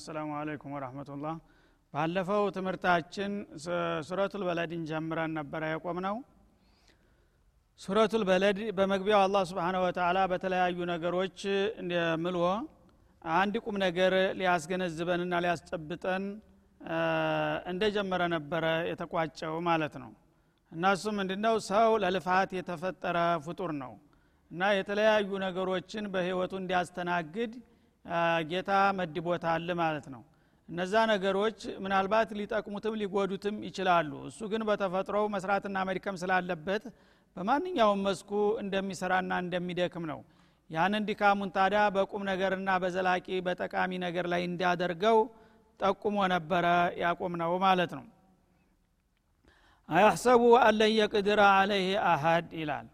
አሰላሙ አለይኩም ወረህመቱላህ ባለፈው ትምህርታችን ሱረቱል በለድን ጀምረን ነበረ የቆም ነው ሱረቱል በለድ በመግቢያው አላህ ስብሓነ ወተላ በተለያዩ ነገሮች ምሎ አንድ ቁም ነገር ሊያስገነዝበንና ሊያስጨብጠን እንደጀመረ ነበረ የተቋጨው ማለት ነው። እና እሱ ምንድነው? ሰው ለልፋት የተፈጠረ ፍጡር ነው። እና የተለያዩ ነገሮችን በህይወቱ እንዲያስተናግድ ጌታ መድቦታል ማለት ነው። እነዛ ነገሮች ምናልባት ሊጠቅሙትም ሊጎዱትም ይችላሉ። እሱ ግን በተፈጥሮው መስራትና መድከም ስላለበት በማንኛውም መስኩ እንደሚሰራና እንደሚደክም ነው። ያንን ድካሙን ታዲያ በቁም ነገርና በዘላቂ በጠቃሚ ነገር ላይ እንዲያደርገው ጠቁሞ ነበረ ያቆም ነው ማለት ነው። አያሕሰቡ አለን የቅድረ አለይህ አሀድ ይላል።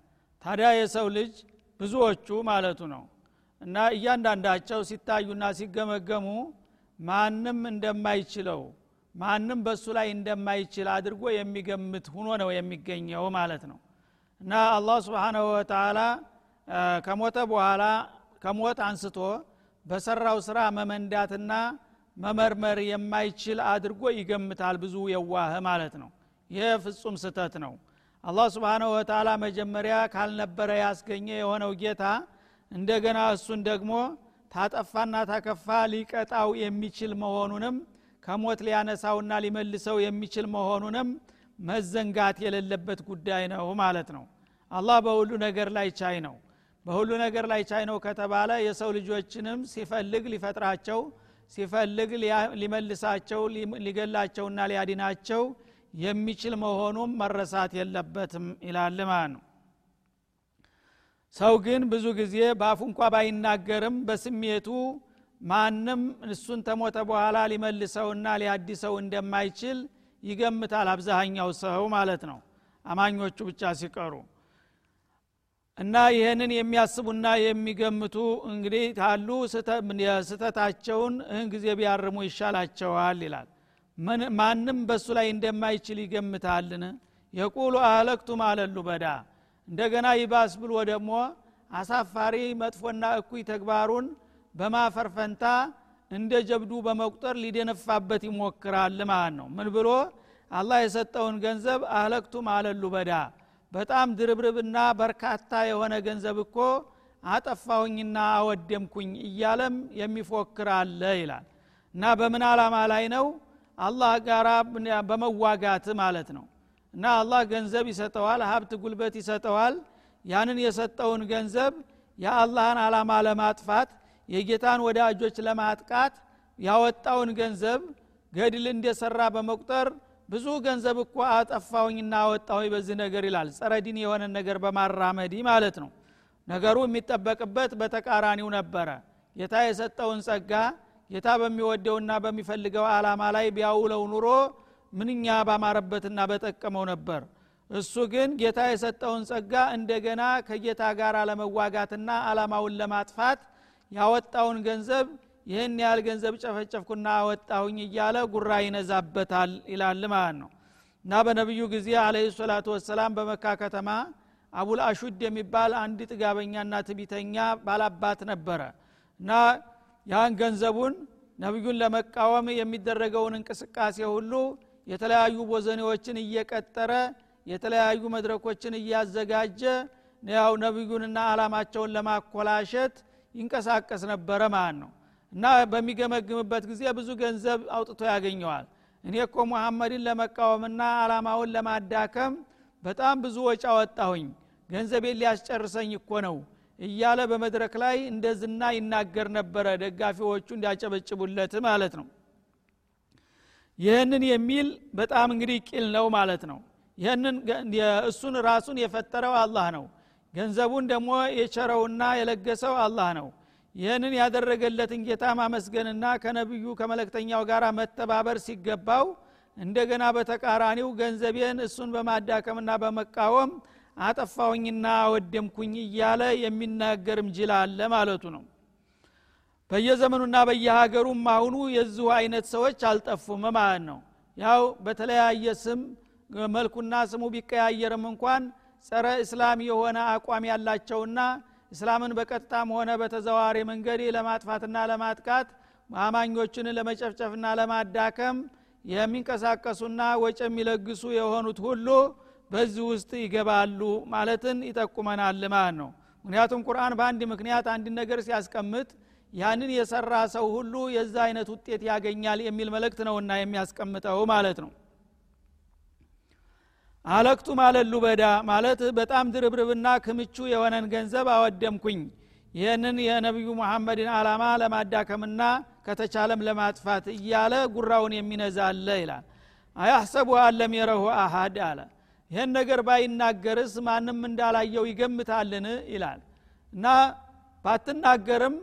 ታዲያ የሰው ልጅ ብዙዎቹ ማለቱ ነው እና እያንዳንዳቸው ሲታዩና ሲገመገሙ ማንም እንደማይችለው ማንም በሱ ላይ እንደማይችል አድርጎ የሚገምት ሁኖ ነው የሚገኘው ማለት ነው። እና አላህ ስብሓናሁ ወተላ ከሞተ በኋላ ከሞት አንስቶ በሰራው ስራ መመንዳትና መመርመር የማይችል አድርጎ ይገምታል ብዙ የዋህ ማለት ነው። ይህ ፍጹም ስተት ነው። አላህ ስብሓናሁ ወተላ መጀመሪያ ካልነበረ ያስገኘ የሆነው ጌታ እንደገና እሱን ደግሞ ታጠፋና ታከፋ ሊቀጣው የሚችል መሆኑንም ከሞት ሊያነሳውና ሊመልሰው የሚችል መሆኑንም መዘንጋት የሌለበት ጉዳይ ነው ማለት ነው። አላህ በሁሉ ነገር ላይ ቻይ ነው። በሁሉ ነገር ላይ ቻይ ነው ከተባለ የሰው ልጆችንም ሲፈልግ ሊፈጥራቸው ሲፈልግ ሊመልሳቸው ሊገላቸውና ሊያድናቸው የሚችል መሆኑም መረሳት የለበትም ይላል ማለት ነው ሰው ግን ብዙ ጊዜ በአፉ እንኳ ባይናገርም በስሜቱ ማንም እሱን ተሞተ በኋላ ሊመልሰውና ሊያድሰው እንደማይችል ይገምታል አብዛኛው ሰው ማለት ነው። አማኞቹ ብቻ ሲቀሩ እና ይህንን የሚያስቡና የሚገምቱ እንግዲህ ታሉ ስህተታቸውን እህን ጊዜ ቢያርሙ ይሻላቸዋል ይላል። ማንም በእሱ ላይ እንደማይችል ይገምታልን? የቁሉ አህለክቱ ማለሉ በዳ እንደገና ይባስ ብሎ ደግሞ አሳፋሪ መጥፎና እኩይ ተግባሩን በማፈር ፈንታ እንደ ጀብዱ በመቁጠር ሊደነፋበት ይሞክራል ማለት ነው። ምን ብሎ? አላህ የሰጠውን ገንዘብ አህለክቱ ማለሉ በዳ። በጣም ድርብርብና በርካታ የሆነ ገንዘብ እኮ አጠፋሁኝና አወደምኩኝ እያለም የሚፎክር አለ ይላል። እና በምን አላማ ላይ ነው? አላህ ጋር በመዋጋት ማለት ነው እና አላህ ገንዘብ ይሰጠዋል ሀብት ጉልበት ይሰጠዋል። ያንን የሰጠውን ገንዘብ የአላህን አላማ ለማጥፋት የጌታን ወዳጆች ለማጥቃት ያወጣውን ገንዘብ ገድል እንደሰራ በመቁጠር ብዙ ገንዘብ እኮ አጠፋውኝና አወጣሁ በዚህ ነገር ይላል። ጸረ ዲን የሆነ ነገር በማራመዲ ማለት ነው። ነገሩ የሚጠበቅበት በተቃራኒው ነበረ። ጌታ የሰጠውን ጸጋ ጌታ በሚወደውና በሚፈልገው አላማ ላይ ቢያውለው ኑሮ ምንኛ ባማረበትና በጠቀመው ነበር። እሱ ግን ጌታ የሰጠውን ጸጋ እንደገና ከጌታ ጋር ለመዋጋትና አላማውን ለማጥፋት ያወጣውን ገንዘብ ይህን ያህል ገንዘብ ጨፈጨፍኩና አወጣሁኝ እያለ ጉራ ይነዛበታል ይላል ማለት ነው። እና በነቢዩ ጊዜ አለህ ሰላቱ ወሰላም በመካ ከተማ አቡል አሹድ የሚባል አንድ ጥጋበኛና ትቢተኛ ባላባት ነበረ። እና ያን ገንዘቡን ነቢዩን ለመቃወም የሚደረገውን እንቅስቃሴ ሁሉ የተለያዩ ቦዘኔዎችን እየቀጠረ የተለያዩ መድረኮችን እያዘጋጀ ያው ነቢዩንና አላማቸውን ለማኮላሸት ይንቀሳቀስ ነበረ ማለት ነው። እና በሚገመግምበት ጊዜ ብዙ ገንዘብ አውጥቶ ያገኘዋል። እኔ እኮ ሙሐመድን ለመቃወምና አላማውን ለማዳከም በጣም ብዙ ወጪ አወጣሁኝ። ገንዘቤን ሊያስጨርሰኝ እኮ ነው እያለ በመድረክ ላይ እንደ ዝና ይናገር ነበረ ደጋፊዎቹ እንዲያጨበጭቡለት ማለት ነው ይህንን የሚል በጣም እንግዲህ ቂል ነው ማለት ነው። ይህንን እሱን ራሱን የፈጠረው አላህ ነው። ገንዘቡን ደግሞ የቸረውና የለገሰው አላህ ነው። ይህንን ያደረገለትን ጌታ ማመስገንና ከነቢዩ ከመለክተኛው ጋር መተባበር ሲገባው እንደገና በተቃራኒው ገንዘቤን እሱን በማዳከምና በመቃወም አጠፋውኝና አወደምኩኝ እያለ የሚናገርም ጅል ማለቱ ነው በየዘመኑና በየሀገሩም አሁኑ የዚሁ አይነት ሰዎች አልጠፉም። ማለት ነው? ያው በተለያየ ስም መልኩና ስሙ ቢቀያየርም እንኳን ጸረ እስላም የሆነ አቋም ያላቸውና እስላምን በቀጥታም ሆነ በተዘዋሪ መንገድ ለማጥፋትና ለማጥቃት አማኞቹን ለመጨፍጨፍና ለማዳከም የሚንቀሳቀሱና ወጭ የሚለግሱ የሆኑት ሁሉ በዚህ ውስጥ ይገባሉ ማለትን ይጠቁመናል። ማለት ነው? ምክንያቱም ቁርአን በአንድ ምክንያት አንድ ነገር ሲያስቀምጥ ያንን የሰራ ሰው ሁሉ የዛ አይነት ውጤት ያገኛል የሚል መልእክት ነውና የሚያስቀምጠው ማለት ነው። አለክቱ ማለት ሉበዳ ማለት በጣም ድርብርብና ክምቹ የሆነን ገንዘብ አወደምኩኝ። ይህንን የነቢዩ መሐመድን አላማ ለማዳከምና ከተቻለም ለማጥፋት እያለ ጉራውን የሚነዛለ ይላል። አያሕሰቡ አለም የረሁ አሃድ አለ። ይህን ነገር ባይናገርስ ማንም እንዳላየው ይገምታልን? ይላል። እና ባትናገርም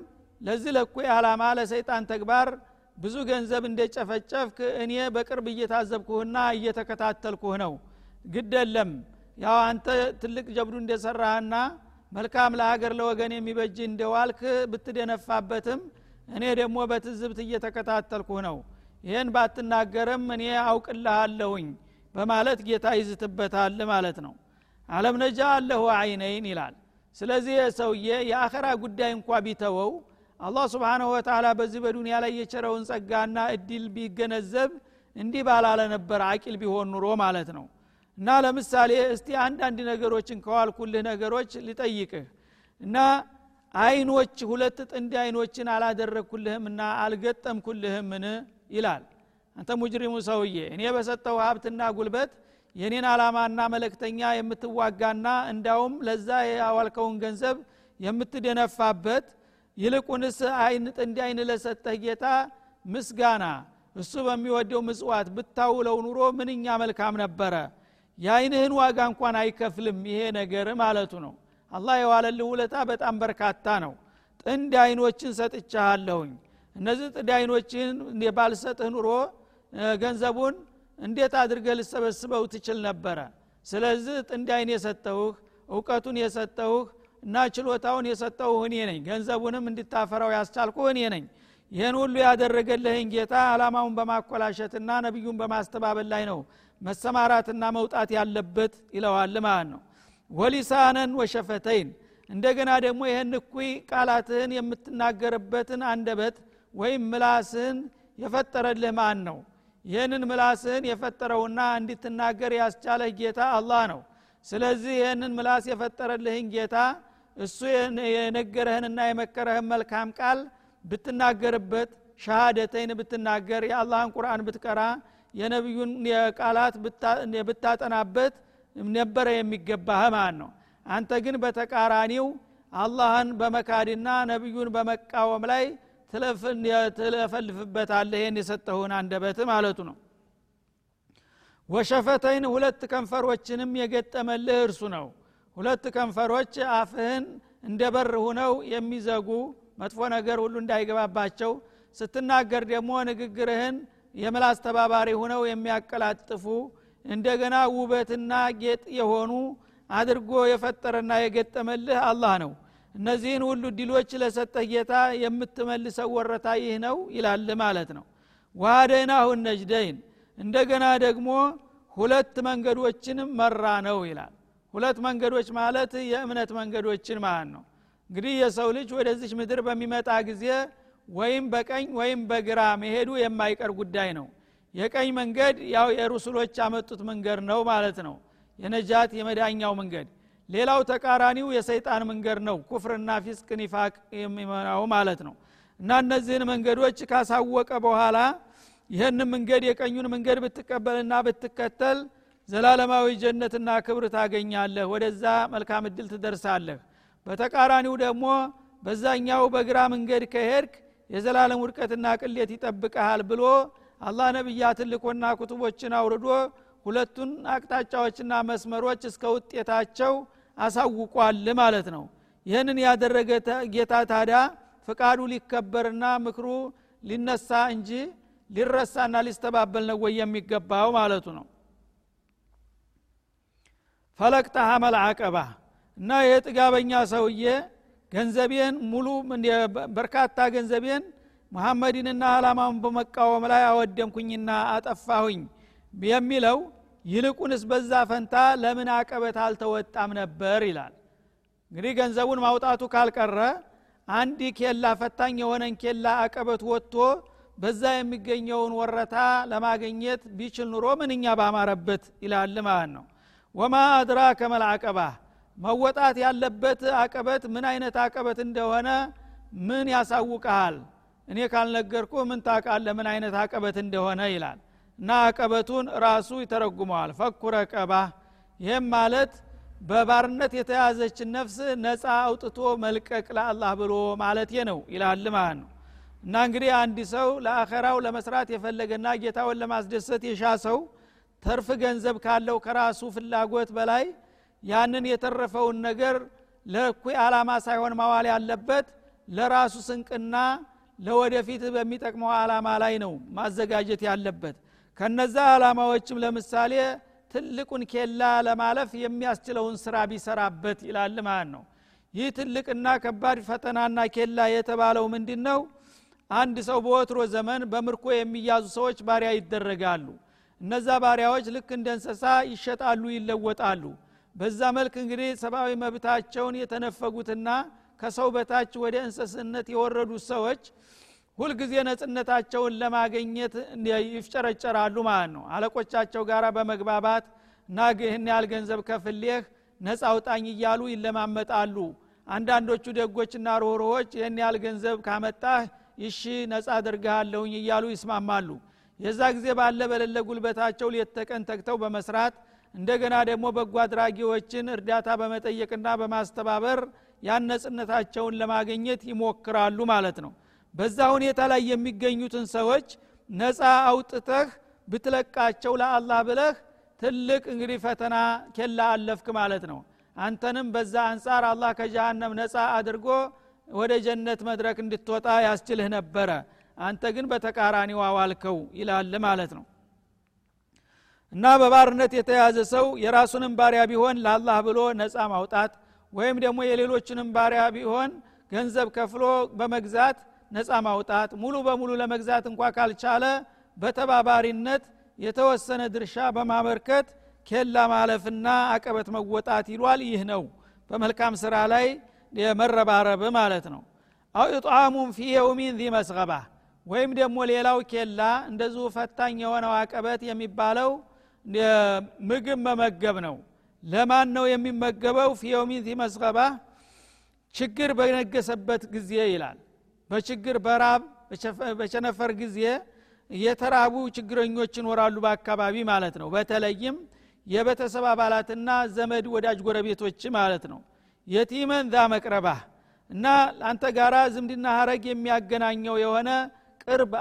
ለዚህ ለኩ ዓላማ ለሰይጣን ተግባር ብዙ ገንዘብ እንደጨፈጨፍክ እኔ በቅርብ እየታዘብኩህና እየተከታተልኩህ ነው። ግደለም ያው አንተ ትልቅ ጀብዱ እንደሰራህና መልካም ለሀገር ለወገን የሚበጅ እንደዋልክ ብትደነፋበትም እኔ ደግሞ በትዝብት እየተከታተልኩህ ነው። ይህን ባትናገርም እኔ አውቅልሃለሁኝ በማለት ጌታ ይዝትበታል ማለት ነው። አለም ነጃ አለሁ አይነይን ይላል። ስለዚህ ሰውዬ የአኸራ ጉዳይ እንኳ ቢተወው አላህ ስብንሁ ወተላ በዚህ በዱንያ ላይ የቸረውን ጸጋና እድል ቢገነዘብ እንዲህ ባላለ ነበር አቂል ቢሆን ኑሮ ማለት ነው። እና ለምሳሌ እስቲ አንዳንድ ነገሮችን ከዋልኩልህ ነገሮች ሊጠይቅህ እና አይኖች ሁለት ጥንድ አይኖችን አላደረግኩልህም እና አልገጠምኩልህምን? ይላል። አንተ ሙጅሪሙ ሰውዬ እኔ በሰጠው ሀብትና ጉልበት የኔን አላማና መለክተኛ የምትዋጋና እንዳውም ለዛ ያዋልከውን ገንዘብ የምትደነፋበት ይልቁንስ አይን ጥንድ አይን ለሰጠህ ጌታ ምስጋና። እሱ በሚወደው ምጽዋት ብታውለው ኑሮ ምንኛ መልካም ነበረ። የአይንህን ዋጋ እንኳን አይከፍልም ይሄ ነገር ማለቱ ነው። አላህ የዋለልህ ውለታ በጣም በርካታ ነው። ጥንድ አይኖችን ሰጥቻሃለሁኝ እነዚህ ጥንድ አይኖችን ባልሰጥህ ኑሮ ገንዘቡን እንዴት አድርገህ ልሰበስበው ትችል ነበረ? ስለዚህ ጥንድ አይን የሰጠውህ እውቀቱን የሰጠውህ እና ችሎታውን የሰጠውህ እኔ ነኝ። ገንዘቡንም እንድታፈራው ያስቻልኩህ እኔ ነኝ። ይህን ሁሉ ያደረገልህን ጌታ አላማውን በማኮላሸትና ነቢዩን በማስተባበል ላይ ነው። መሰማራትና መውጣት ያለበት ይለዋል ማለት ነው። ወሊሳነን ወሸፈተይን እንደገና ደግሞ ይህን እኩይ ቃላትህን የምትናገርበትን አንደበት ወይም ምላስህን የፈጠረልህ ማን ነው? ይህንን ምላስህን የፈጠረውና እንድትናገር ያስቻለህ ጌታ አላህ ነው። ስለዚህ ይህንን ምላስ የፈጠረልህን ጌታ እሱ የነገረህንና የመከረህን መልካም ቃል ብትናገርበት ሻሃደተይን ብትናገር የአላህን ቁርአን ብትቀራ የነቢዩን የቃላት ብታጠናበት ነበረ የሚገባህ ማለት ነው። አንተ ግን በተቃራኒው አላህን በመካድና ነቢዩን በመቃወም ላይ ትለፈልፍበታለህ። ይህን የሰጠሁን አንደበት ማለቱ ነው። ወሸፈተይን ሁለት ከንፈሮችንም የገጠመልህ እርሱ ነው ሁለት ከንፈሮች አፍህን እንደ በር ሁነው የሚዘጉ መጥፎ ነገር ሁሉ እንዳይገባባቸው። ስትናገር ደግሞ ንግግርህን የምላስ ተባባሪ ሁነው የሚያቀላጥፉ እንደገና ውበትና ጌጥ የሆኑ አድርጎ የፈጠረና የገጠመልህ አላህ ነው። እነዚህን ሁሉ ድሎች ለሰጠህ ጌታ የምትመልሰው ወረታ ይህ ነው ይላል ማለት ነው። ዋደይናሁ ነጅደይን እንደገና ደግሞ ሁለት መንገዶችንም መራ ነው ይላል ሁለት መንገዶች ማለት የእምነት መንገዶችን ማለት ነው። እንግዲህ የሰው ልጅ ወደዚች ምድር በሚመጣ ጊዜ ወይም በቀኝ ወይም በግራ መሄዱ የማይቀር ጉዳይ ነው። የቀኝ መንገድ ያው የሩሱሎች ያመጡት መንገድ ነው ማለት ነው። የነጃት የመዳኛው መንገድ። ሌላው ተቃራኒው የሰይጣን መንገድ ነው ኩፍርና ፊስቅ ኒፋቅ የሚመራው ማለት ነው። እና እነዚህን መንገዶች ካሳወቀ በኋላ ይህን መንገድ የቀኙን መንገድ ብትቀበልና ብትከተል ዘላለማዊ ጀነትና ክብር ታገኛለህ ወደዛ መልካም እድል ትደርሳለህ። በተቃራኒው ደግሞ በዛኛው በግራ መንገድ ከሄድክ የዘላለም ውድቀትና ቅሌት ይጠብቀሃል ብሎ አላህ ነቢያትን ልኮና ኩቱቦችን አውርዶ ሁለቱን አቅጣጫዎችና መስመሮች እስከ ውጤታቸው አሳውቋል ማለት ነው። ይህንን ያደረገ ጌታ ታዳ ፍቃዱ ሊከበርና ምክሩ ሊነሳ እንጂ ሊረሳና ሊስተባበል ነው ወይ የሚገባው ማለቱ ነው ፈለቅጠሃ መልዓቀባ እና ይህ ጥጋበኛ ሰውዬ ገንዘቤን ሙሉ በርካታ ገንዘቤን መሐመድንና አላማውን በመቃወም ላይ አወደምኩኝና አጠፋሁኝ የሚለው ይልቁንስ በዛ ፈንታ ለምን አቀበት አልተወጣም ነበር ይላል። እንግዲህ ገንዘቡን ማውጣቱ ካልቀረ አንድ ኬላ ፈታኝ የሆነን ኬላ አቀበት ወጥቶ በዛ የሚገኘውን ወረታ ለማግኘት ቢችል ኑሮ ምንኛ ባማረበት ይላል ማለት ነው ወማ አድራከ መልአቀባ መወጣት ያለበት አቀበት ምን አይነት አቀበት እንደሆነ ምን ያሳውቀሃል እኔ ካልነገርኩ ምን ታቃለ ምን አይነት አቀበት እንደሆነ ይላል። እና አቀበቱን ራሱ ይተረጉመዋል። ፈኩ ረቀባ ይህም ማለት በባርነት የተያዘችን ነፍስ ነፃ አውጥቶ መልቀቅ ለአላህ ብሎ ማለት ነው ይላል ማለት ነው። እና እንግዲህ አንድ ሰው ለአኸራው ለመስራት የፈለገና ጌታውን ለማስደሰት የሻ ሰው ተርፍ ገንዘብ ካለው ከራሱ ፍላጎት በላይ ያንን የተረፈውን ነገር ለእኩይ አላማ ሳይሆን ማዋል ያለበት ለራሱ ስንቅና ለወደፊት በሚጠቅመው አላማ ላይ ነው ማዘጋጀት ያለበት። ከነዛ አላማዎችም ለምሳሌ ትልቁን ኬላ ለማለፍ የሚያስችለውን ስራ ቢሰራበት ይላል ማለት ነው። ይህ ትልቅና ከባድ ፈተናና ኬላ የተባለው ምንድን ነው አንድ ሰው በወትሮ ዘመን በምርኮ የሚያዙ ሰዎች ባሪያ ይደረጋሉ እነዛ ባሪያዎች ልክ እንደ እንስሳ ይሸጣሉ ይለወጣሉ። በዛ መልክ እንግዲህ ሰብአዊ መብታቸውን የተነፈጉትና ከሰው በታች ወደ እንስስነት የወረዱት ሰዎች ሁልጊዜ ነጽነታቸውን ለማገኘት ይፍጨረጨራሉ ማለት ነው። አለቆቻቸው ጋር በመግባባት እና ይህን ያህል ገንዘብ ከፍሌህ ነፃ አውጣኝ እያሉ ይለማመጣሉ። አንዳንዶቹ ደጎችና ሮሮዎች ይህን ያህል ገንዘብ ካመጣህ ይሺ ነፃ አድርግሃለሁኝ እያሉ ይስማማሉ የዛ ጊዜ ባለ በሌለ ጉልበታቸው ሌት ተቀን ተግተው በመስራት እንደገና ደግሞ በጎ አድራጊዎችን እርዳታ በመጠየቅና በማስተባበር ያን ነጽነታቸውን ለማግኘት ይሞክራሉ ማለት ነው። በዛ ሁኔታ ላይ የሚገኙትን ሰዎች ነፃ አውጥተህ ብትለቃቸው ለአላህ ብለህ ትልቅ እንግዲህ ፈተና ኬላ አለፍክ ማለት ነው። አንተንም በዛ አንጻር አላህ ከጀሃነም ነፃ አድርጎ ወደ ጀነት መድረክ እንድትወጣ ያስችልህ ነበረ አንተ ግን በተቃራኒው አዋልከው ይላል ማለት ነው። እና በባርነት የተያዘ ሰው የራሱንም ባሪያ ቢሆን ለአላህ ብሎ ነፃ ማውጣት ወይም ደግሞ የሌሎችንም ባሪያ ቢሆን ገንዘብ ከፍሎ በመግዛት ነፃ ማውጣት ሙሉ በሙሉ ለመግዛት እንኳ ካልቻለ በተባባሪነት የተወሰነ ድርሻ በማበርከት ኬላ ማለፍና አቀበት መወጣት ይሏል። ይህ ነው በመልካም ስራ ላይ የመረባረብ ማለት ነው። አው ኢጣሙን ፊ የውሚን ዚ መስገባ ወይም ደግሞ ሌላው ኬላ እንደዚሁ ፈታኝ የሆነው አቀበት የሚባለው ምግብ መመገብ ነው። ለማን ነው የሚመገበው? ፊ የውሚን ዚ መስገባ ችግር በነገሰበት ጊዜ ይላል። በችግር በራብ በቸነፈር ጊዜ የተራቡ ችግረኞች ይኖራሉ በአካባቢ ማለት ነው። በተለይም የቤተሰብ አባላትና ዘመድ ወዳጅ ጎረቤቶች ማለት ነው። የቲመን ዛ መቅረባ እና አንተ ጋራ ዝምድና ሀረግ የሚያገናኘው የሆነ ቅርብ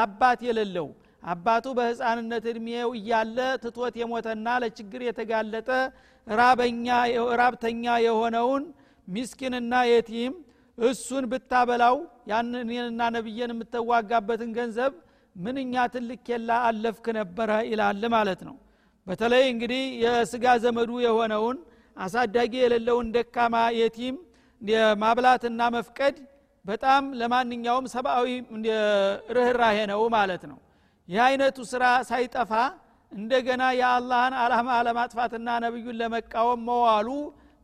አባት የሌለው። አባቱ በህፃንነት እድሜው እያለ ትቶት የሞተና ለችግር የተጋለጠ ራብተኛ የሆነውን ሚስኪንና የቲም እሱን ብታበላው ያንንና ነብየን የምትዋጋበትን ገንዘብ ምንኛ ትልቅ ኬላ አለፍክ ነበረ ይላል ማለት ነው። በተለይ እንግዲህ የስጋ ዘመዱ የሆነውን አሳዳጊ የሌለውን ደካማ የቲም ማብላትና መፍቀድ በጣም ለማንኛውም ሰብአዊ ርኅራሄ ነው ማለት ነው። ይህ አይነቱ ስራ ሳይጠፋ እንደገና የአላህን አላማ ለማጥፋትና ነቢዩን ለመቃወም መዋሉ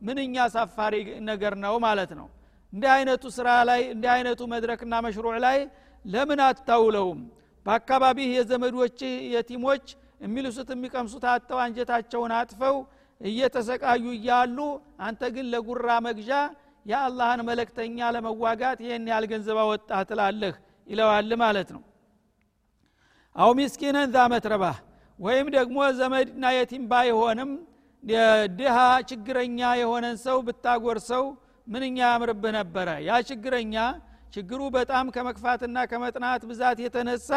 ምንኛ ሳፋሪ ነገር ነው ማለት ነው። እንዲህ አይነቱ ስራ ላይ እንዲህ አይነቱ መድረክና መሽሩዕ ላይ ለምን አታውለውም? በአካባቢህ የዘመዶች የቲሞች የሚልሱት የሚቀምሱት አጥተው አንጀታቸውን አጥፈው እየተሰቃዩ እያሉ አንተ ግን ለጉራ መግዣ የአላህን መለክተኛ ለመዋጋት ይህን ያህል ገንዘብ አወጣ ትላለህ ይለዋል ማለት ነው። አው ሚስኪነን ዛ መትረባህ ወይም ደግሞ ዘመድና የቲም ባይሆንም ድሃ ችግረኛ የሆነን ሰው ብታጎርሰው ምንኛ ያምርብህ ነበረ። ያ ችግረኛ ችግሩ በጣም ከመክፋትና ከመጥናት ብዛት የተነሳ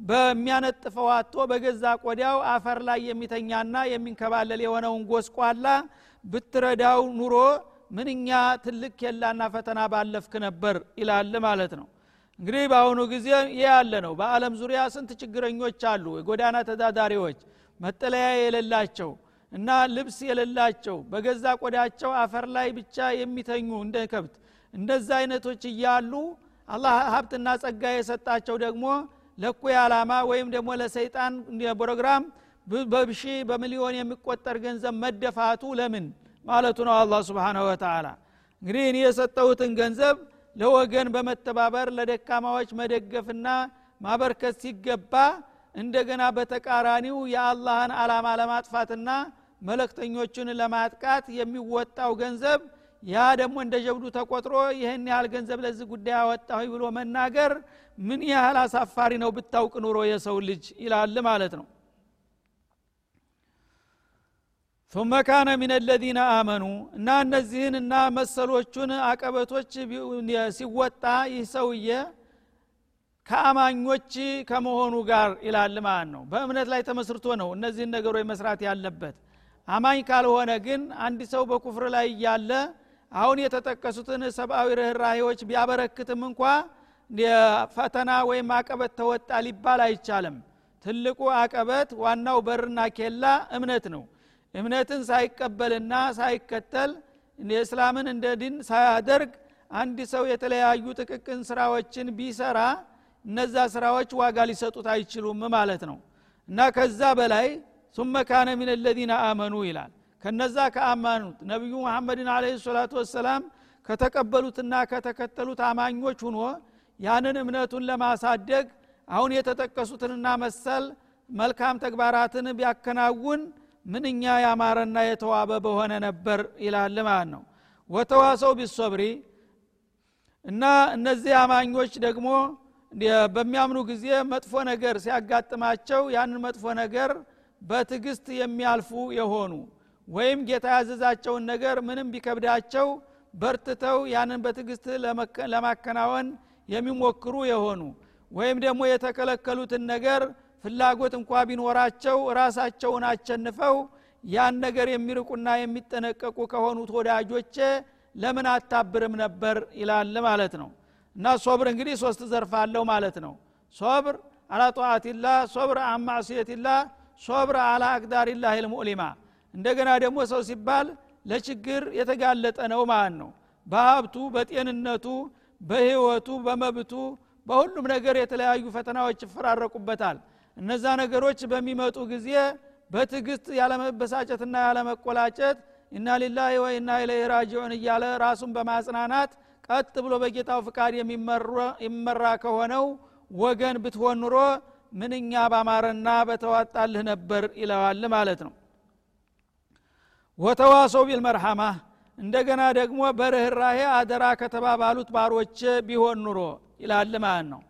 በሚያነጥፈው አቶ በገዛ ቆዳው አፈር ላይ የሚተኛና የሚንከባለል የሆነውን ጎስቋላ ብትረዳው ኑሮ ምንኛ ትልቅ ኬላና ፈተና ባለፍክ ነበር ይላል ማለት ነው። እንግዲህ በአሁኑ ጊዜ ይህ ያለ ነው። በአለም ዙሪያ ስንት ችግረኞች አሉ የጎዳና ተዳዳሪዎች መጠለያ የሌላቸው እና ልብስ የሌላቸው በገዛ ቆዳቸው አፈር ላይ ብቻ የሚተኙ እንደ ከብት እንደዛ አይነቶች እያሉ አላህ ሀብትና ጸጋ የሰጣቸው ደግሞ ለኩይ ዓላማ ወይም ደግሞ ለሰይጣን ፕሮግራም በብሺ በሚሊዮን የሚቆጠር ገንዘብ መደፋቱ ለምን ማለቱ ነው አላ ስብን ወተላ እንግዲህ እኔ የሰጠሁትን ገንዘብ ለወገን በመተባበር ለደካማዎች መደገፍና ማበርከት ሲገባ እንደገና በተቃራኒው የአላህን አላማ ለማጥፋትና መለክተኞችን ለማጥቃት የሚወጣው ገንዘብ ያ ደግሞ እንደ ጀብዱ ተቆጥሮ ይህን ያህል ገንዘብ ለዚህ ጉዳይ አወጣሁ ብሎ መናገር ምን ያህል አሳፋሪ ነው ብታውቅ ኑሮ የሰው ልጅ ይላል ማለት ነው ثመ ካነ ምን ለዚነ አመኑ እና እነዚህን እና መሰሎቹን አቀበቶች ሲወጣ ይህ ሰውዬ ከአማኞች ከመሆኑ ጋር ይላል ማለት ነው። በእምነት ላይ ተመስርቶ ነው እነዚህን ነገሮች መስራት ያለበት። አማኝ ካልሆነ ግን አንድ ሰው በኩፍር ላይ እያለ አሁን የተጠቀሱትን ሰብአዊ ርኅራሄዎች ቢያበረክትም እንኳ የፈተና ወይም አቀበት ተወጣ ሊባል አይቻልም። ትልቁ አቀበት ዋናው በርና ኬላ እምነት ነው። እምነትን ሳይቀበልና ሳይከተል የእስላምን እንደ ዲን ሳያደርግ አንድ ሰው የተለያዩ ጥቅቅን ስራዎችን ቢሰራ እነዛ ስራዎች ዋጋ ሊሰጡት አይችሉም ማለት ነው። እና ከዛ በላይ ሱመ ካነ ሚን ለዚነ አመኑ ይላል። ከነዛ ከአማኑት ነቢዩ መሐመድን አለ ሰላቱ ወሰላም ከተቀበሉትና ከተከተሉት አማኞች ሁኖ ያንን እምነቱን ለማሳደግ አሁን የተጠቀሱትንና መሰል መልካም ተግባራትን ቢያከናውን ምንኛ ያማረና የተዋበ በሆነ ነበር ይላል ማለት ነው። ወተዋሰው ቢሶብሪ እና እነዚህ አማኞች ደግሞ በሚያምኑ ጊዜ መጥፎ ነገር ሲያጋጥማቸው ያንን መጥፎ ነገር በትዕግስት የሚያልፉ የሆኑ ወይም ጌታ ያዘዛቸውን ነገር ምንም ቢከብዳቸው በርትተው ያንን በትዕግስት ለማከናወን የሚሞክሩ የሆኑ ወይም ደግሞ የተከለከሉትን ነገር ፍላጎት እንኳ ቢኖራቸው ራሳቸውን አቸንፈው ያን ነገር የሚርቁና የሚጠነቀቁ ከሆኑት ወዳጆቼ ለምን አታብርም ነበር ይላል ማለት ነው። እና ሶብር እንግዲህ ሶስት ዘርፍ አለው ማለት ነው። ሶብር አላ ጠዋትላ ሶብር አን ማዕስየትላ ሶብር አላ አቅዳሪላህ ልሙዕሊማ። እንደገና ደግሞ ሰው ሲባል ለችግር የተጋለጠ ነው ማለት ነው። በሀብቱ በጤንነቱ በህይወቱ በመብቱ በሁሉም ነገር የተለያዩ ፈተናዎች ይፈራረቁበታል እነዛ ነገሮች በሚመጡ ጊዜ በትዕግስት ያለመበሳጨትና ያለመቆላጨት ኢና ሊላህ ወኢና ኢለይህ ራጂዑን እያለ ራሱን በማጽናናት ቀጥ ብሎ በጌታው ፍቃድ የሚመራ ከሆነው ወገን ብትሆን ኑሮ ምንኛ ባማረና በተዋጣልህ ነበር ይለዋል ማለት ነው። ወተዋሰው ቢልመርሐማ እንደገና ደግሞ በርኅራሄ አደራ ከተባባሉት ባሮች ቢሆን ኑሮ ይላል ማለት ነው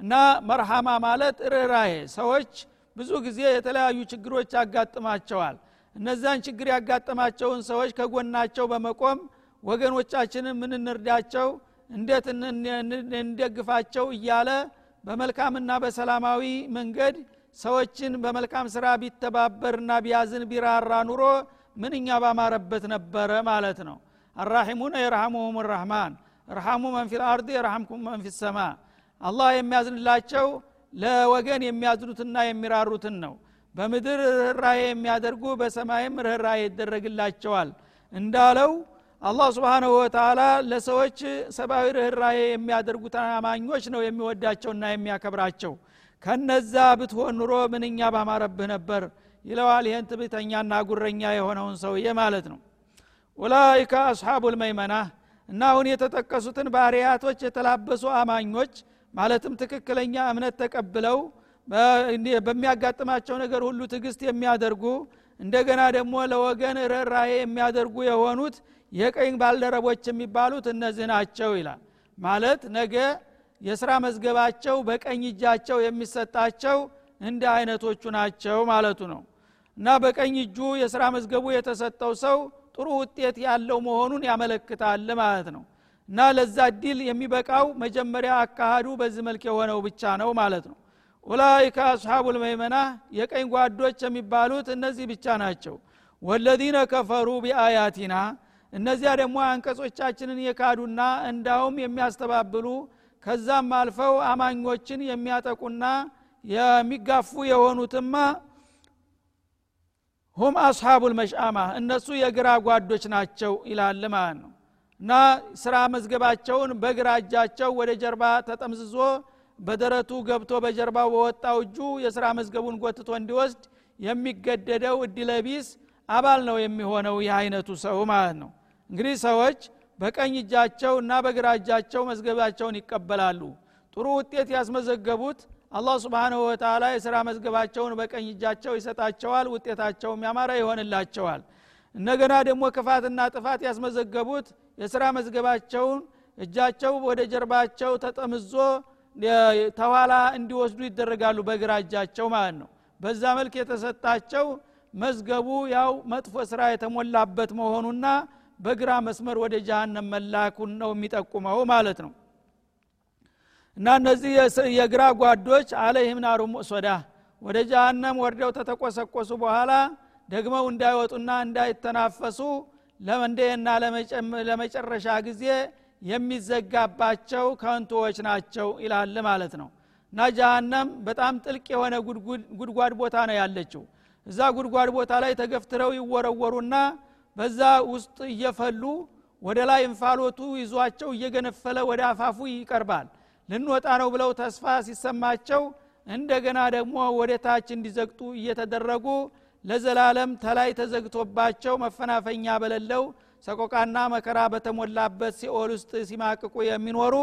እና መርሐማ ማለት ርኅራሄ ሰዎች ብዙ ጊዜ የተለያዩ ችግሮች ያጋጥማቸዋል። እነዛን ችግር ያጋጠማቸውን ሰዎች ከጎናቸው በመቆም ወገኖቻችንን ምን እንርዳቸው እንዴት እንደግፋቸው እያለ በመልካምና በሰላማዊ መንገድ ሰዎችን በመልካም ስራ ቢተባበርና ቢያዝን ቢራራ ኑሮ ምንኛ ባማረበት ነበረ ማለት ነው። አራሒሙነ የርሐሙሁም ራህማን እርሐሙ መን ፊል አርድ የርሐምኩም መን ፊ ሰማ አላህ የሚያዝንላቸው ለወገን የሚያዝኑትና የሚራሩትን ነው። በምድር ርኅራሄ የሚያደርጉ በሰማይም ርኅራሄ ይደረግላቸዋል። እንዳለው አላህ ስብሓንሁ ወተላ ለሰዎች ሰብአዊ ርኅራሄ የሚያደርጉት አማኞች ነው የሚወዳቸውና የሚያከብራቸው። ከነዛ ብትሆን ኑሮ ምንኛ ባማረብህ ነበር ይለዋል ይህን ትዕቢተኛና ጉረኛ የሆነውን ሰውዬ ማለት ነው። ኡላይከ አስሓቡ ልመይመና እና አሁን የተጠቀሱትን ባህርያቶች የተላበሱ አማኞች ማለትም ትክክለኛ እምነት ተቀብለው በሚያጋጥማቸው ነገር ሁሉ ትዕግስት የሚያደርጉ እንደገና ደግሞ ለወገን ርኅራሄ የሚያደርጉ የሆኑት የቀኝ ባልደረቦች የሚባሉት እነዚህ ናቸው ይላል። ማለት ነገ የስራ መዝገባቸው በቀኝ እጃቸው የሚሰጣቸው እንደ አይነቶቹ ናቸው ማለቱ ነው። እና በቀኝ እጁ የስራ መዝገቡ የተሰጠው ሰው ጥሩ ውጤት ያለው መሆኑን ያመለክታል ማለት ነው እና ለዛ ዲል የሚበቃው መጀመሪያ አካሃዱ በዚህ መልክ የሆነው ብቻ ነው ማለት ነው። ኡላይከ አስሓቡ ልመይመና የቀኝ ጓዶች የሚባሉት እነዚህ ብቻ ናቸው። ወለዚነ ከፈሩ ቢአያቲና እነዚያ ደግሞ አንቀጾቻችንን የካዱና እንዳውም የሚያስተባብሉ ከዛም አልፈው አማኞችን የሚያጠቁና የሚጋፉ የሆኑትማ ሁም አስሓቡ ልመሽአማ እነሱ የግራ ጓዶች ናቸው ይላል ማለት ነው እና ስራ መዝገባቸውን በግራ እጃቸው ወደ ጀርባ ተጠምዝዞ በደረቱ ገብቶ በጀርባው በወጣው እጁ የስራ መዝገቡን ጎትቶ እንዲወስድ የሚገደደው እድለቢስ አባል ነው የሚሆነው ይህ አይነቱ ሰው ማለት ነው። እንግዲህ ሰዎች በቀኝ እጃቸው እና በግራ እጃቸው መዝገባቸውን ይቀበላሉ። ጥሩ ውጤት ያስመዘገቡት አላህ ስብንሁ ወተላ የስራ መዝገባቸውን በቀኝ እጃቸው ይሰጣቸዋል ውጤታቸውም ያማረ ይሆንላቸዋል እንደገና ደግሞ ክፋትና ጥፋት ያስመዘገቡት የስራ መዝገባቸውን እጃቸው ወደ ጀርባቸው ተጠምዞ ተኋላ እንዲወስዱ ይደረጋሉ በግራ እጃቸው ማለት ነው። በዛ መልክ የተሰጣቸው መዝገቡ ያው መጥፎ ስራ የተሞላበት መሆኑና በግራ መስመር ወደ ጃሃንም መላኩን ነው የሚጠቁመው ማለት ነው። እና እነዚህ የግራ ጓዶች አለይህም ናሩ ሙእሶዳ ወደ ጃሃንም ወርደው ተተቆሰቆሱ በኋላ ደግመው እንዳይወጡና እንዳይተናፈሱ ለመንዴና ለመጨረሻ ጊዜ የሚዘጋባቸው ከንቶዎች ናቸው ይላል ማለት ነው። እና ጃሃንም በጣም ጥልቅ የሆነ ጉድጓድ ቦታ ነው ያለችው። እዛ ጉድጓድ ቦታ ላይ ተገፍትረው ይወረወሩና በዛ ውስጥ እየፈሉ ወደ ላይ እንፋሎቱ ይዟቸው እየገነፈለ ወደ አፋፉ ይቀርባል። ልንወጣ ነው ብለው ተስፋ ሲሰማቸው እንደገና ደግሞ ወደ ታች እንዲዘግጡ እየተደረጉ ለዘላለም ተላይ ተዘግቶባቸው መፈናፈኛ በሌለው ሰቆቃና መከራ በተሞላበት ሲኦል ውስጥ ሲማቅቁ የሚኖሩ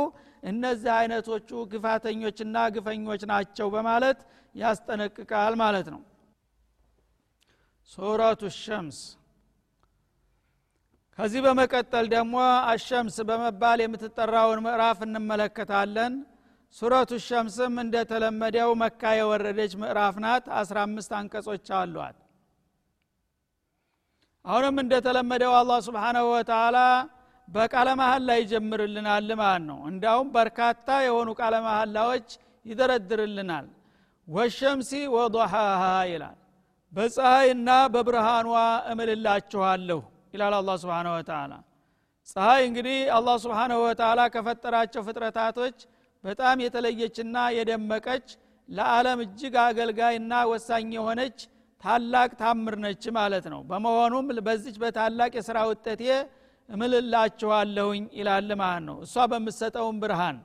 እነዚህ አይነቶቹ ግፋተኞችና ግፈኞች ናቸው በማለት ያስጠነቅቃል ማለት ነው። ሱረቱ ሸምስ። ከዚህ በመቀጠል ደግሞ አሸምስ በመባል የምትጠራውን ምዕራፍ እንመለከታለን። ሱረቱ ሸምስም እንደተለመደው መካ የወረደች ምዕራፍ ናት። 15 አንቀጾች አሏት አሁንም እንደተለመደው አላህ ስብሓናሁ ወተላ በቃለ መሀላ ይጀምርልናል ማለት ነው። እንዳውም በርካታ የሆኑ ቃለ መሀላዎች ይደረድርልናል። ወሸምሲ ወضሓሃ ይላል። በፀሐይና በብርሃኗ እምልላችኋለሁ ይላል አላ ስብን ወተላ ፀሐይ እንግዲህ አላህ ስብሓንሁ ወተላ ከፈጠራቸው ፍጥረታቶች በጣም የተለየችና የደመቀች ለዓለም እጅግ አገልጋይና ወሳኝ የሆነች ታላቅ ታምር ነች ማለት ነው። በመሆኑም በዚች በታላቅ የሥራ ውጠቴ እምልላችኋለሁኝ ይላል ማለት ነው። እሷ በምሰጠውን ብርሃን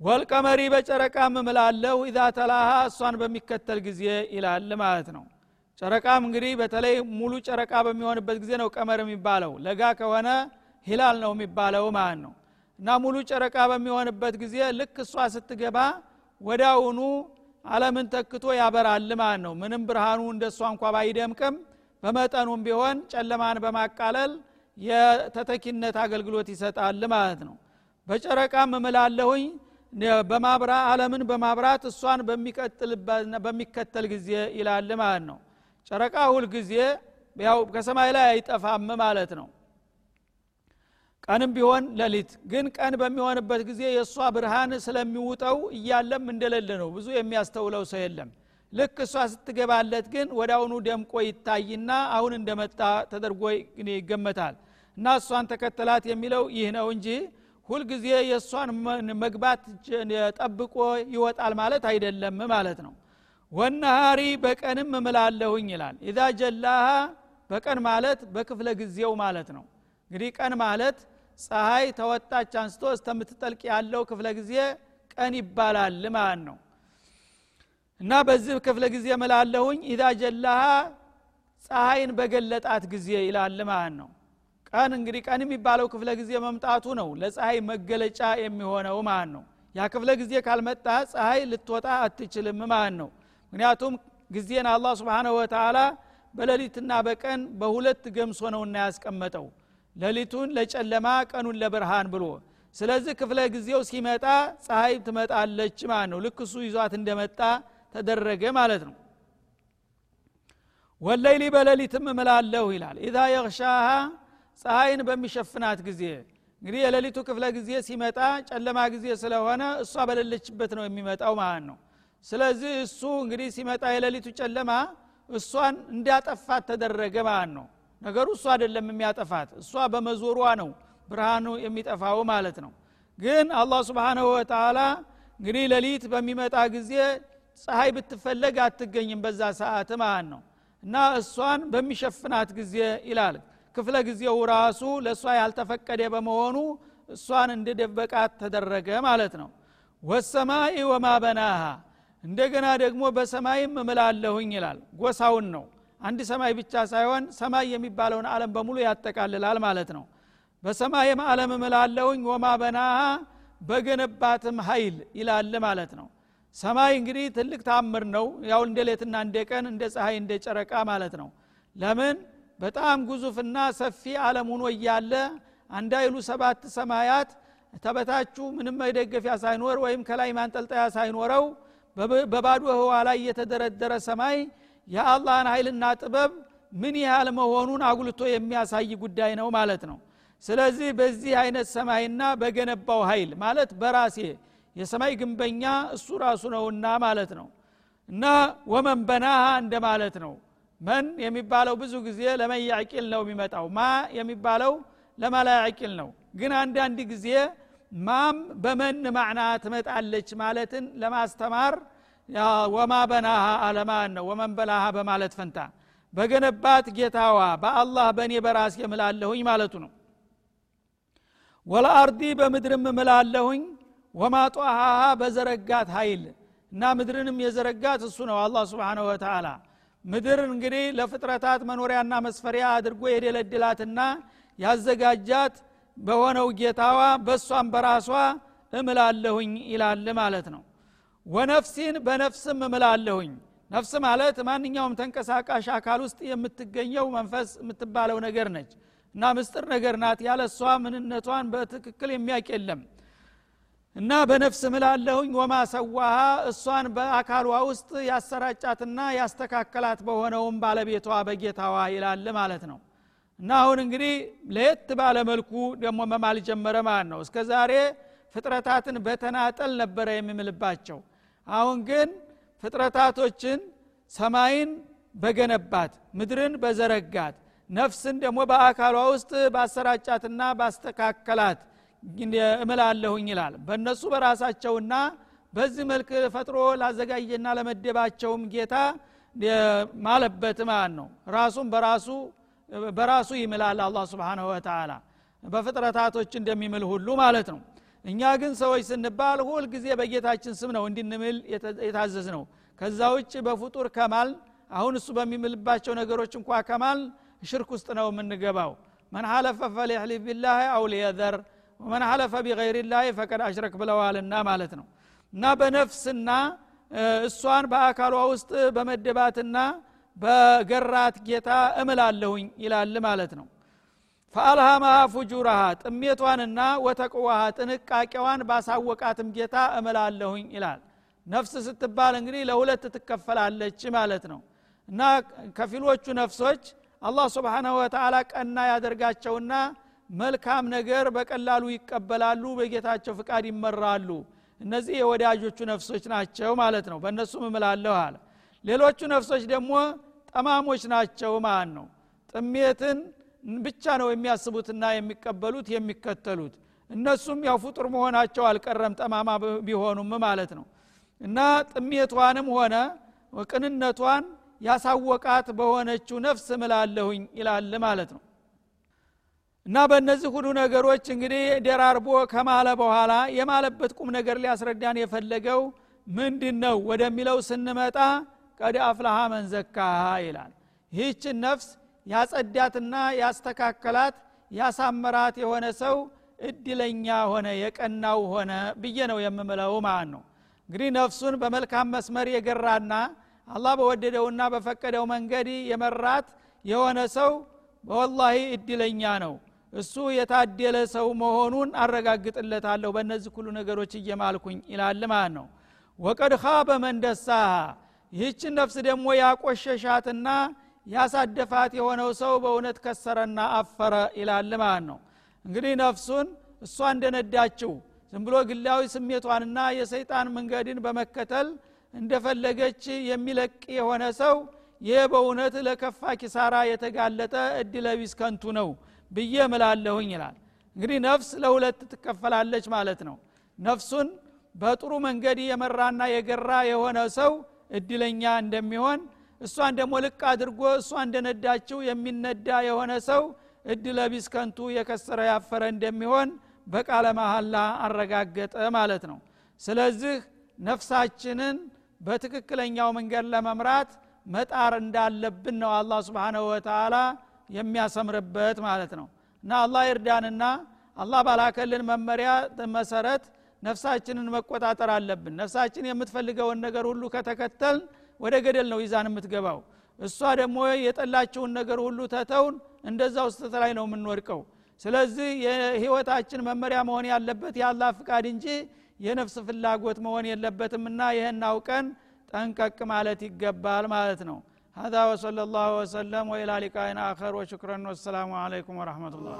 ወልቀመሪ በጨረቃም እምላለሁ ኢዛ ተላሃ እሷን በሚከተል ጊዜ ይላል ማለት ነው። ጨረቃም እንግዲህ በተለይ ሙሉ ጨረቃ በሚሆንበት ጊዜ ነው ቀመር የሚባለው። ለጋ ከሆነ ሂላል ነው የሚባለው ማለት ነው። እና ሙሉ ጨረቃ በሚሆንበት ጊዜ ልክ እሷ ስትገባ ወዳውኑ አለምን ተክቶ ያበራል ማለት ነው። ምንም ብርሃኑ እንደ እሷ እንኳ ባይደምቅም በመጠኑም ቢሆን ጨለማን በማቃለል የተተኪነት አገልግሎት ይሰጣል ማለት ነው። በጨረቃም እምላለሁኝ በማብራ አለምን በማብራት እሷን በሚከተል ጊዜ ይላል ማለት ነው። ጨረቃ ሁል ጊዜ ያው ከሰማይ ላይ አይጠፋም ማለት ነው ቀንም ቢሆን ሌሊት ግን ቀን በሚሆንበት ጊዜ የእሷ ብርሃን ስለሚውጠው እያለም እንደሌለ ነው። ብዙ የሚያስተውለው ሰው የለም። ልክ እሷ ስትገባለት ግን ወደ አሁኑ ደምቆ ይታይና አሁን እንደመጣ ተደርጎ ይገመታል። እና እሷን ተከተላት የሚለው ይህ ነው እንጂ ሁልጊዜ የእሷን መግባት ጠብቆ ይወጣል ማለት አይደለም ማለት ነው። ወነሃሪ በቀንም እምላለሁኝ ይላል። ኢዛ ጀላሃ በቀን ማለት በክፍለ ጊዜው ማለት ነው። እንግዲህ ቀን ማለት ፀሐይ ተወጣች አንስቶ እስተምትጠልቅ ያለው ክፍለ ጊዜ ቀን ይባላል ማለት ነው። እና በዚህ ክፍለ ጊዜ እምላለሁኝ ኢዛ ጀላሃ ፀሐይን በገለጣት ጊዜ ይላል ማለት ነው። ቀን እንግዲህ ቀን የሚባለው ክፍለ ጊዜ መምጣቱ ነው ለፀሐይ መገለጫ የሚሆነው ማለት ነው። ያ ክፍለ ጊዜ ካልመጣ ፀሐይ ልትወጣ አትችልም ማለት ነው። ምክንያቱም ጊዜን አላህ ስብንሁ ወተላ በሌሊትና በቀን በሁለት ገምሶ ነውና ያስቀመጠው ሌሊቱን ለጨለማ ቀኑን ለብርሃን ብሎ። ስለዚህ ክፍለ ጊዜው ሲመጣ ፀሐይ ትመጣለች ማለት ነው። ልክ እሱ ይዟት እንደመጣ ተደረገ ማለት ነው። ወለይሊ በሌሊትም እምላለሁ ይላል። ኢዛ የሻሃ ፀሐይን በሚሸፍናት ጊዜ። እንግዲህ የሌሊቱ ክፍለ ጊዜ ሲመጣ ጨለማ ጊዜ ስለሆነ እሷ በሌለችበት ነው የሚመጣው ማለት ነው። ስለዚህ እሱ እንግዲህ ሲመጣ የሌሊቱ ጨለማ እሷን እንዲያጠፋት ተደረገ ማለት ነው ነገሩ እሱ አይደለም የሚያጠፋት እሷ በመዞሯ ነው ብርሃኑ የሚጠፋው ማለት ነው። ግን አላህ ስብንሁ ወተላ እንግዲህ ሌሊት በሚመጣ ጊዜ ፀሐይ ብትፈለግ አትገኝም በዛ ሰዓት ማለት ነው። እና እሷን በሚሸፍናት ጊዜ ይላል። ክፍለ ጊዜው ራሱ ለእሷ ያልተፈቀደ በመሆኑ እሷን እንድደበቃት ተደረገ ማለት ነው። ወሰማይ ወማ በናሃ እንደገና ደግሞ በሰማይም እምላለሁኝ ይላል። ጎሳውን ነው አንድ ሰማይ ብቻ ሳይሆን ሰማይ የሚባለውን አለም በሙሉ ያጠቃልላል ማለት ነው። በሰማይም አለም እምላለሁኝ ወማ በናሃ በገነባትም ኃይል ይላል ማለት ነው። ሰማይ እንግዲህ ትልቅ ታምር ነው። ያው እንደ ሌትና እንደ ቀን እንደ ፀሐይ እንደ ጨረቃ ማለት ነው። ለምን? በጣም ግዙፍና ሰፊ አለም ሆኖ እያለ አንዳይሉ ሰባት ሰማያት ተበታችሁ ምንም መደገፊያ ሳይኖር ወይም ከላይ ማንጠልጠያ ሳይኖረው በባዶ ህዋ ላይ የተደረደረ ሰማይ የአላህን ኃይልና ጥበብ ምን ያህል መሆኑን አጉልቶ የሚያሳይ ጉዳይ ነው ማለት ነው። ስለዚህ በዚህ አይነት ሰማይና በገነባው ኃይል ማለት በራሴ የሰማይ ግንበኛ እሱ ራሱ ነውና ማለት ነው። እና ወመን በናሃ እንደ ማለት ነው። መን የሚባለው ብዙ ጊዜ ለመን ያዕቂል ነው የሚመጣው። ማ የሚባለው ለማላ ያዕቂል ነው። ግን አንዳንድ ጊዜ ማም በመን ማዕና ትመጣለች ማለትን ለማስተማር ወማ በናሃ አለማን ነው ወመን በላሃ በማለት ፈንታ። በገነባት ጌታዋ በአላህ በእኔ በራሴ እምላለሁኝ ማለቱ ነው። ወለአርዲ በምድርም እምላለሁኝ ወማ ጧሃሃ በዘረጋት ኃይል እና ምድርንም የዘረጋት እሱ ነው አላህ ስብሓንሁ ወተላ ምድር እንግዲህ ለፍጥረታት መኖሪያና መስፈሪያ አድርጎ የደለድላትና ያዘጋጃት በሆነው ጌታዋ በእሷም በራሷ እምላለሁኝ ይላል ማለት ነው ወነፍሲን በነፍስም እምላለሁኝ። ነፍስ ማለት ማንኛውም ተንቀሳቃሽ አካል ውስጥ የምትገኘው መንፈስ የምትባለው ነገር ነች እና ምስጥር ነገር ናት። ያለ እሷ ምንነቷን በትክክል የሚያቅ የለም። እና በነፍስ ምላለሁኝ ወማ ሰዋሃ እሷን በአካሏ ውስጥ ያሰራጫትና ያስተካከላት በሆነውም ባለቤቷ በጌታዋ ይላል ማለት ነው። እና አሁን እንግዲህ ለየት ባለ መልኩ ደግሞ መማል ጀመረ ማለት ነው። እስከ ዛሬ ፍጥረታትን በተናጠል ነበረ የሚምልባቸው አሁን ግን ፍጥረታቶችን ሰማይን በገነባት ምድርን በዘረጋት ነፍስን ደግሞ በአካሏ ውስጥ ባሰራጫትና ባስተካከላት እምላለሁኝ ይላል። በእነሱ በራሳቸውና በዚህ መልክ ፈጥሮ ላዘጋጀና ለመደባቸውም ጌታ ማለበት ማለት ነው። ራሱም በራሱ በራሱ ይምላል አላ ስብንሁ ወተላ በፍጥረታቶች እንደሚምል ሁሉ ማለት ነው እኛ ግን ሰዎች ስንባል ሁል ጊዜ በጌታችን ስም ነው እንድንምል የታዘዝ ነው ከዛ ውጭ በፍጡር ከማል አሁን እሱ በሚምልባቸው ነገሮች እንኳ ከማል ሽርክ ውስጥ ነው የምንገባው። መን ሐለፈ ፈሊሕሊፍ ቢላህ አው ሊየዘር ወመን ሐለፈ ቢገይርላህ ፈቀድ አሽረክ ብለዋልና ማለት ነው። እና በነፍስና እሷን በአካሏ ውስጥ በመደባትና በገራት ጌታ እምላለሁኝ ይላል ማለት ነው ፈአልሃማሃ ፉጁራሃ ጥሜቷንና ወተቅዋሃ ጥንቃቄዋን ባሳወቃትም ጌታ እምላለሁኝ ይላል። ነፍስ ስትባል እንግዲህ ለሁለት ትከፈላለች ማለት ነው። እና ከፊሎቹ ነፍሶች አላህ ስብሓናሁ ወተላ ቀና ያደርጋቸውና መልካም ነገር በቀላሉ ይቀበላሉ በጌታቸው ፍቃድ ይመራሉ። እነዚህ የወዳጆቹ ነፍሶች ናቸው ማለት ነው። በእነሱም እምላለሁ አለ። ሌሎቹ ነፍሶች ደግሞ ጠማሞች ናቸው ማለት ነው። ጥሜትን ብቻ ነው የሚያስቡትና የሚቀበሉት የሚከተሉት። እነሱም ያው ፍጡር መሆናቸው አልቀረም ጠማማ ቢሆኑም ማለት ነው። እና ጥሜቷንም ሆነ ቅንነቷን ያሳወቃት በሆነችው ነፍስ ምላለሁኝ ይላል ማለት ነው። እና በእነዚህ ሁሉ ነገሮች እንግዲህ ደራርቦ ከማለ በኋላ የማለበት ቁም ነገር ሊያስረዳን የፈለገው ምንድን ነው ወደሚለው ስንመጣ ቀድ አፍላሃ መንዘካሃ ይላል። ይህችን ነፍስ ያጸዳትና ያስተካከላት ያሳመራት የሆነ ሰው እድለኛ ሆነ የቀናው ሆነ ብዬ ነው የምምለው ማለት ነው። እንግዲህ ነፍሱን በመልካም መስመር የገራና አላህ በወደደውና በፈቀደው መንገድ የመራት የሆነ ሰው በወላሂ እድለኛ ነው። እሱ የታደለ ሰው መሆኑን አረጋግጥለታለሁ በእነዚህ ሁሉ ነገሮች እየማልኩኝ ይላል ማለት ነው። ወቀድ ካበ መንደሳሃ ይህችን ነፍስ ደግሞ ያቆሸሻትና ያሳደፋት የሆነው ሰው በእውነት ከሰረና አፈረ ይላል ማለት ነው። እንግዲህ ነፍሱን እሷ እንደነዳችው ዝም ብሎ ግላዊ ስሜቷንና የሰይጣን መንገድን በመከተል እንደፈለገች የሚለቅ የሆነ ሰው ይህ በእውነት ለከፋ ኪሳራ የተጋለጠ እድለቢስ ከንቱ ነው ብዬ ምላለሁኝ ይላል። እንግዲህ ነፍስ ለሁለት ትከፈላለች ማለት ነው። ነፍሱን በጥሩ መንገድ የመራና የገራ የሆነ ሰው እድለኛ እንደሚሆን እሷን ደግሞ ልቅ አድርጎ እሷ እንደነዳችው የሚነዳ የሆነ ሰው እድለቢስ ከንቱ የከሰረ ያፈረ እንደሚሆን በቃለ መሐላ አረጋገጠ ማለት ነው። ስለዚህ ነፍሳችንን በትክክለኛው መንገድ ለመምራት መጣር እንዳለብን ነው አላህ ስብሓንሁ ወተላ የሚያሰምርበት ማለት ነው። እና አላህ ይርዳንና አላህ ባላከልን መመሪያ መሰረት ነፍሳችንን መቆጣጠር አለብን። ነፍሳችን የምትፈልገውን ነገር ሁሉ ከተከተልን ወደ ገደል ነው ይዛን የምትገባው እሷ ደግሞ የጠላችውን ነገር ሁሉ ተተውን እንደዛ ውስጥ ላይ ነው የምንወድቀው ስለዚህ የህይወታችን መመሪያ መሆን ያለበት የአላህ ፍቃድ እንጂ የነፍስ ፍላጎት መሆን የለበትምና ይህን አውቀን ጠንቀቅ ማለት ይገባል ማለት ነው هذا وصلى الله وسلم وإلى لقاء آخر وشكرا والسلام عليكم ورحمة الله